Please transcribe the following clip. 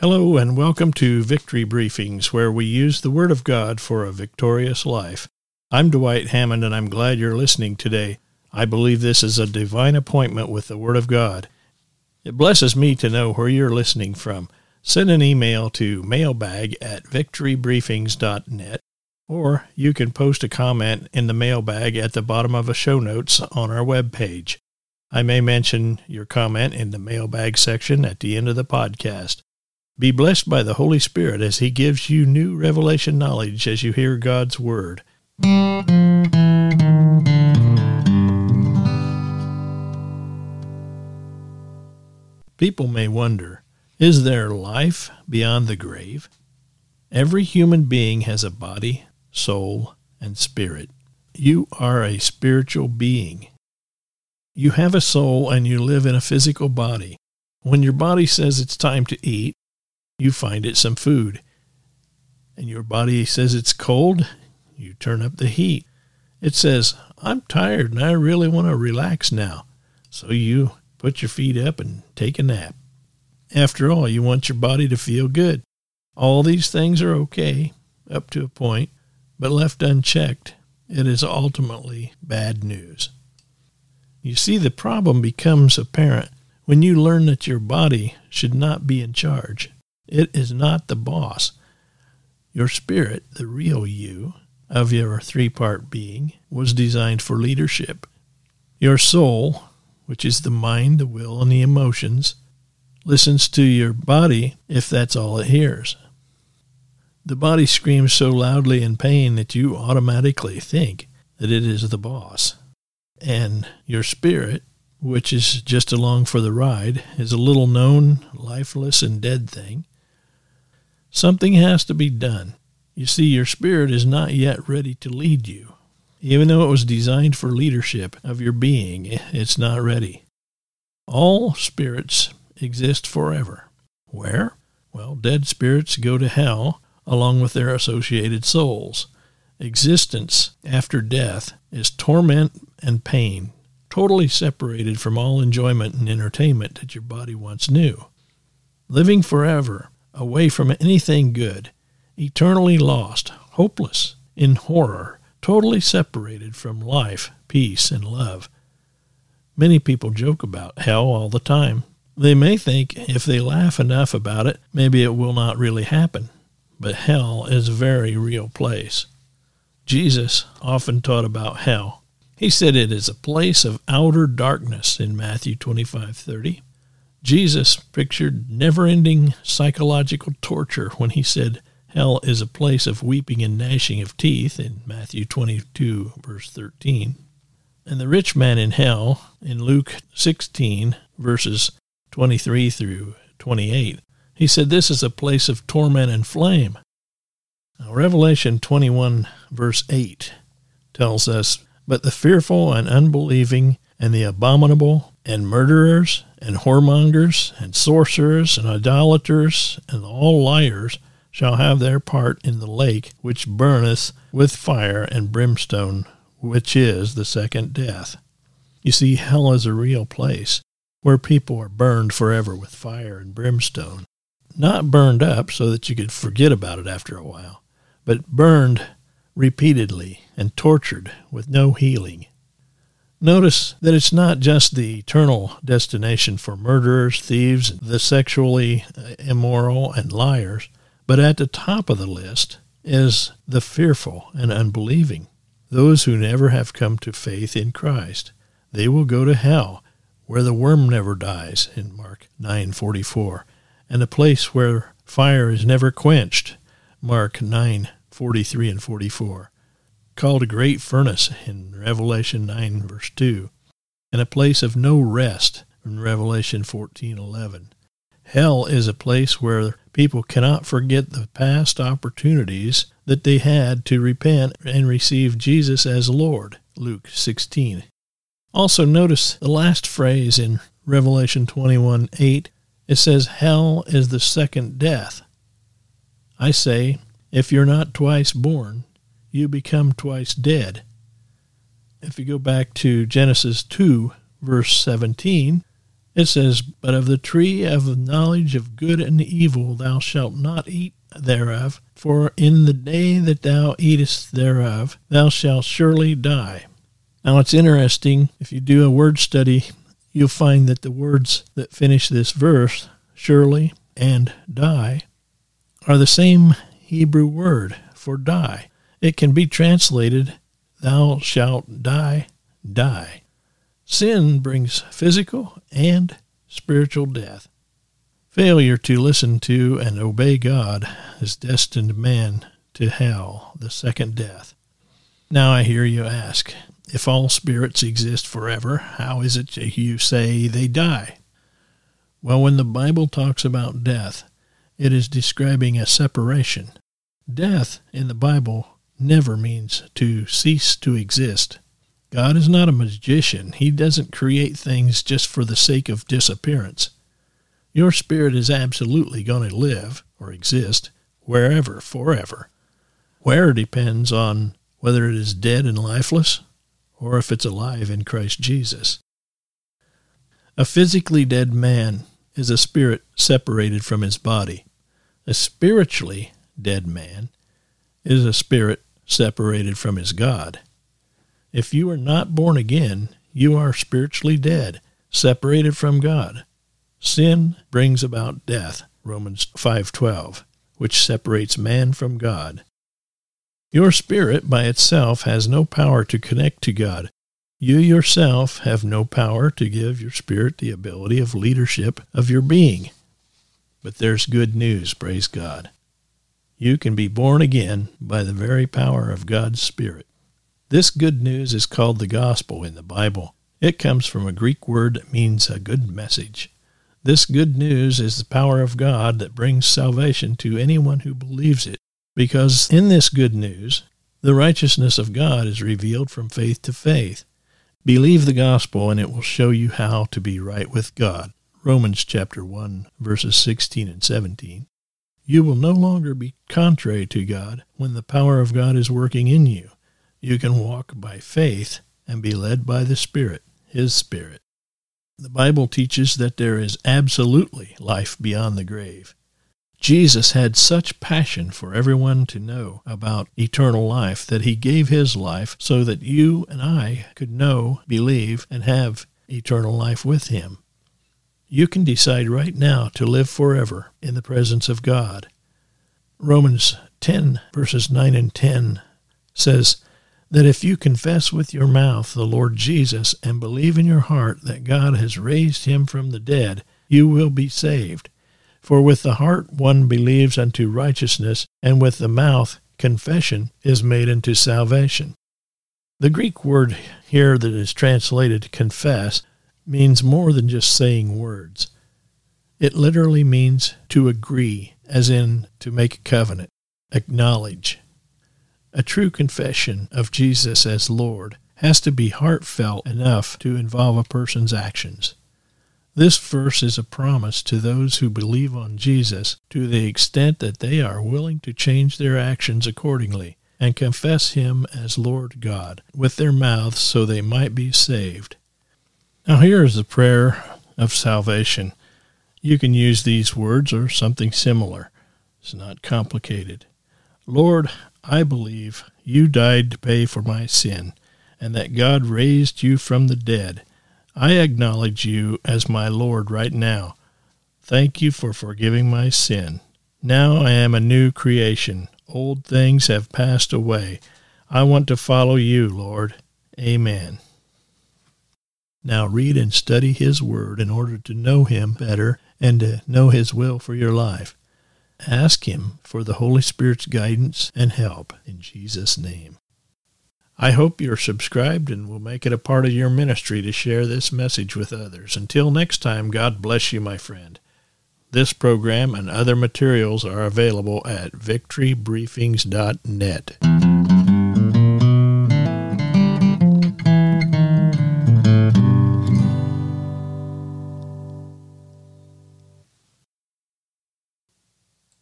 Hello, and welcome to Victory Briefings, where we use the Word of God for a victorious life. I'm Dwight Hammond, and I'm glad you're listening today. I believe this is a divine appointment with the Word of God. It blesses me to know where you're listening from. Send an email to mailbag at victorybriefings.net, or you can post a comment in the mailbag at the bottom of a show notes on our web page. I may mention your comment in the mailbag section at the end of the podcast. Be blessed by the Holy Spirit as He gives you new revelation knowledge as you hear God's Word. People may wonder is there life beyond the grave? Every human being has a body, soul, and spirit. You are a spiritual being. You have a soul and you live in a physical body. When your body says it's time to eat, you find it some food. And your body says it's cold, you turn up the heat. It says, I'm tired and I really want to relax now. So you put your feet up and take a nap. After all, you want your body to feel good. All these things are okay up to a point, but left unchecked, it is ultimately bad news. You see, the problem becomes apparent when you learn that your body should not be in charge. It is not the boss. Your spirit, the real you of your three part being, was designed for leadership. Your soul, which is the mind, the will, and the emotions, listens to your body if that's all it hears. The body screams so loudly in pain that you automatically think that it is the boss. And your spirit, which is just along for the ride, is a little known, lifeless, and dead thing Something has to be done. You see, your spirit is not yet ready to lead you. Even though it was designed for leadership of your being, it's not ready. All spirits exist forever. Where? Well, dead spirits go to hell along with their associated souls. Existence after death is torment and pain, totally separated from all enjoyment and entertainment that your body once knew. Living forever away from anything good, eternally lost, hopeless, in horror, totally separated from life, peace, and love. Many people joke about hell all the time. They may think if they laugh enough about it, maybe it will not really happen. But hell is a very real place. Jesus often taught about hell. He said it is a place of outer darkness in Matthew 25:30. Jesus pictured never ending psychological torture when he said, Hell is a place of weeping and gnashing of teeth in Matthew 22, verse 13. And the rich man in hell in Luke 16, verses 23 through 28, he said, This is a place of torment and flame. Now, Revelation 21, verse 8 tells us, But the fearful and unbelieving and the abominable and murderers and whoremongers and sorcerers and idolaters and all liars shall have their part in the lake which burneth with fire and brimstone, which is the second death. You see, hell is a real place where people are burned forever with fire and brimstone. Not burned up so that you could forget about it after a while, but burned repeatedly and tortured with no healing Notice that it's not just the eternal destination for murderers, thieves, the sexually uh, immoral, and liars, but at the top of the list is the fearful and unbelieving, those who never have come to faith in Christ. They will go to hell, where the worm never dies in Mark 9:44, and a place where fire is never quenched, Mark 9:43 and 44 called a great furnace in Revelation 9, verse 2, and a place of no rest in Revelation 14:11. Hell is a place where people cannot forget the past opportunities that they had to repent and receive Jesus as Lord. Luke 16. Also notice the last phrase in Revelation 21:8. It says hell is the second death. I say, if you're not twice born, you become twice dead. If you go back to Genesis 2, verse 17, It says, But of the tree of the knowledge of good and evil thou shalt not eat thereof, for in the day that thou eatest thereof thou shalt surely die. Now it's interesting, if you do a word study, you'll find that the words that finish this verse, surely and die, are the same Hebrew word for die. It can be translated, thou shalt die, die. Sin brings physical and spiritual death. Failure to listen to and obey God has destined man to hell, the second death. Now I hear you ask, if all spirits exist forever, how is it you say they die? Well, when the Bible talks about death, it is describing a separation. Death in the Bible never means to cease to exist. God is not a magician. He doesn't create things just for the sake of disappearance. Your spirit is absolutely going to live or exist wherever forever. Where depends on whether it is dead and lifeless or if it's alive in Christ Jesus. A physically dead man is a spirit separated from his body. A spiritually dead man is a spirit separated from his God. If you are not born again, you are spiritually dead, separated from God. Sin brings about death, Romans 5:12, which separates man from God. Your spirit by itself has no power to connect to God. You yourself have no power to give your spirit the ability of leadership of your being. But there's good news, praise God. You can be born again by the very power of God's Spirit. This good news is called the gospel in the Bible. It comes from a Greek word that means a good message. This good news is the power of God that brings salvation to anyone who believes it, because in this good news, the righteousness of God is revealed from faith to faith. Believe the gospel and it will show you how to be right with God. Romans chapter 1 verses 16 and 17. You will no longer be contrary to God when the power of God is working in you. You can walk by faith and be led by the Spirit, His Spirit. The Bible teaches that there is absolutely life beyond the grave. Jesus had such passion for everyone to know about eternal life that he gave his life so that you and I could know, believe, and have eternal life with him. You can decide right now to live forever in the presence of God. Romans 10, verses 9 and 10 says, that if you confess with your mouth the Lord Jesus and believe in your heart that God has raised him from the dead, you will be saved. For with the heart one believes unto righteousness, and with the mouth confession is made unto salvation. The Greek word here that is translated confess means more than just saying words. It literally means to agree, as in to make a covenant, acknowledge, a true confession of Jesus as Lord has to be heartfelt enough to involve a person's actions. This verse is a promise to those who believe on Jesus to the extent that they are willing to change their actions accordingly and confess Him as Lord God with their mouths so they might be saved. Now, here is the prayer of salvation. You can use these words or something similar. It's not complicated. Lord, I believe you died to pay for my sin, and that God raised you from the dead. I acknowledge you as my Lord right now. Thank you for forgiving my sin. Now I am a new creation. Old things have passed away. I want to follow you, Lord. Amen. Now read and study His Word in order to know Him better and to know His will for your life. Ask Him for the Holy Spirit's guidance and help in Jesus' name. I hope you're subscribed and will make it a part of your ministry to share this message with others. Until next time, God bless you, my friend. This program and other materials are available at victorybriefings.net.